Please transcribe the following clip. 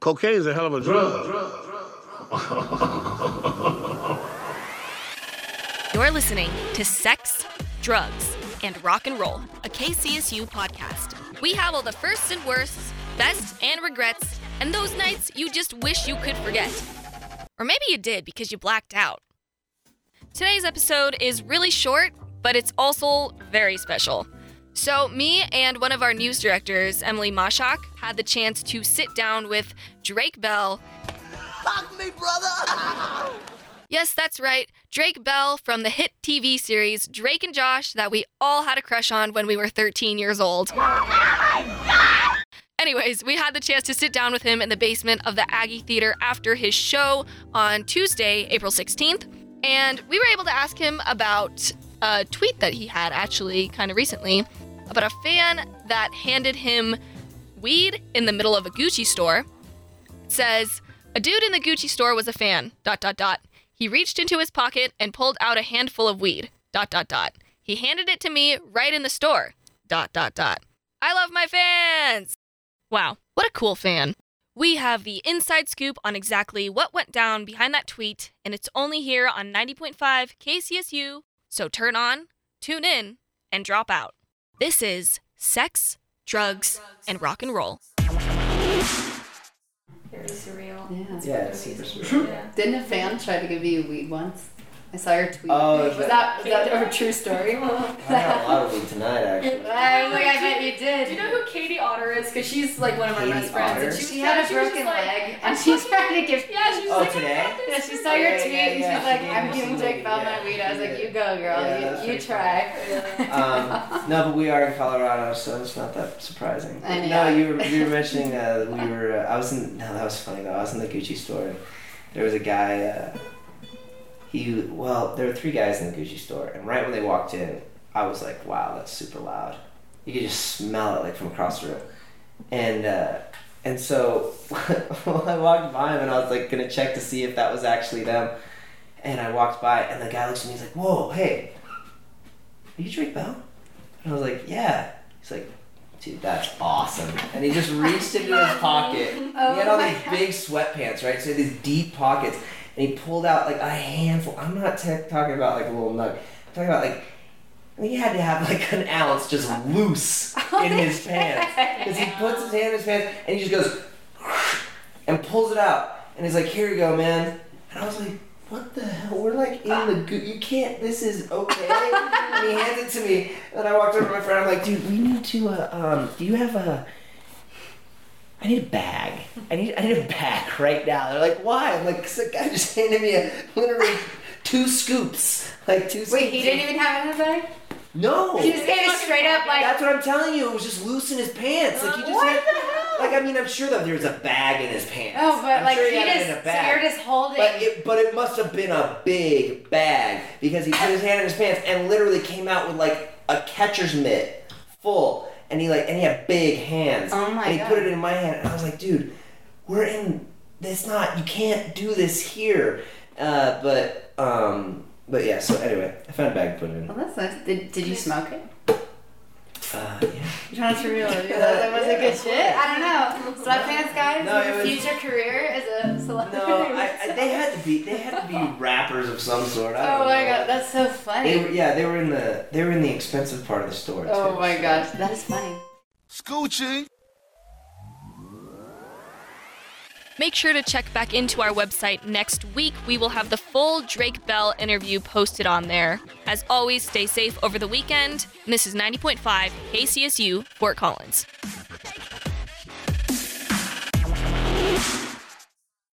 Cocaine's a hell of a drug. You're listening to Sex, Drugs, and Rock and Roll, a KCSU podcast. We have all the firsts and worsts, bests and regrets, and those nights you just wish you could forget. Or maybe you did because you blacked out. Today's episode is really short, but it's also very special. So, me and one of our news directors, Emily Mashak, had the chance to sit down with Drake Bell. Fuck me, brother! Yes, that's right. Drake Bell from the hit TV series Drake and Josh that we all had a crush on when we were 13 years old. Oh Anyways, we had the chance to sit down with him in the basement of the Aggie Theater after his show on Tuesday, April 16th, and we were able to ask him about a tweet that he had actually kind of recently about a fan that handed him weed in the middle of a Gucci store. It says, a dude in the Gucci store was a fan, dot dot dot. He reached into his pocket and pulled out a handful of weed, dot dot dot. He handed it to me right in the store, dot dot dot. I love my fans! Wow, what a cool fan. We have the inside scoop on exactly what went down behind that tweet, and it's only here on 90.5 KCSU. So turn on, tune in, and drop out. This is Sex, Drugs, and Rock and Roll. Very surreal. Yeah. Yeah, it's super sweet. Yeah. Didn't a fan try to give you weed once? I saw your tweet. Oh, was is that was that a true story? I got a lot of weed tonight, actually. I was like, I bet you did. Do you know who Katie Otter is? Because she's like one of our best friends. Otter? And she, She had a she broken just like, leg, and she's trying to give. Yeah, she was Oh, like, today? I got this. Yeah, she saw your Yeah, tweet yeah, and she's like, she gave I'm me giving some Drake weed, Bell my weed. I was like, you go, girl. Yeah, you you right. try. Um, no, but we are in Colorado, so it's not that surprising. I know. No, you were you were mentioning uh, we were. Uh, I was in. No, that was funny though. I was in the Gucci store. And there was a guy. Uh, he well, there were three guys in the Gucci store, and right when they walked in, I was like, "Wow, that's super loud." You could just smell it like from across the room, and uh, and so well, I walked by him, and I was like gonna check to see if that was actually them, and I walked by, and the guy looks at me, he's like, "Whoa, hey." Are you Drake Bell? And I was like, yeah. He's like, dude, that's awesome. And he just reached into his pocket. Oh he had all these God. big sweatpants, right? So he had these deep pockets. And he pulled out like a handful. I'm not t- talking about like a little nug. I'm talking about like, he had to have like an ounce just loose in his pants. Because he puts his hand in his pants and he just goes and pulls it out. And he's like, here you go, man. And I was like, what the hell? We're like in the go- you can't. This is okay. and he hands it to me, and I walked over to my friend. I'm like, dude, we need to. Uh, um, do you have a? I need a bag. I need. I need a bag right now. They're like, why? I'm like, the guy just handed me a literally two scoops, like two. Wait, scoops he didn't even have it in his bag. No. He just gave it straight up like. That's what I'm telling you. It was just loose in his pants. Like he just What had, the hell? Like I mean, I'm sure that there's a bag in his pants. Oh, but I'm like sure he it just. So you're just holding. But it, but it must have been a big bag because he put his hand in his pants and literally came out with like a catcher's mitt full, and he like and he had big hands. Oh my And he God. put it in my hand, and I was like, dude, we're in. This not. You can't do this here. Uh, but um, but yeah. So anyway, I found a bag to put it in. well, that's nice. Did, did you smoke it? Uh, yeah. You're trying to real. That was a good shit. I don't know. Sweatpants guys. No, it was- future career as a celebrity. No, I, I, they had to be. They had to be rappers of some sort. I Oh don't my know. god, that's so funny. They were, yeah, they were in the they were in the expensive part of the store. Too, oh my so. gosh, that is funny. Scoochie. Make sure to check back into our website next week. We will have the full Drake Bell interview posted on there. As always, stay safe over the weekend. This is 90.5 KCSU, Fort Collins.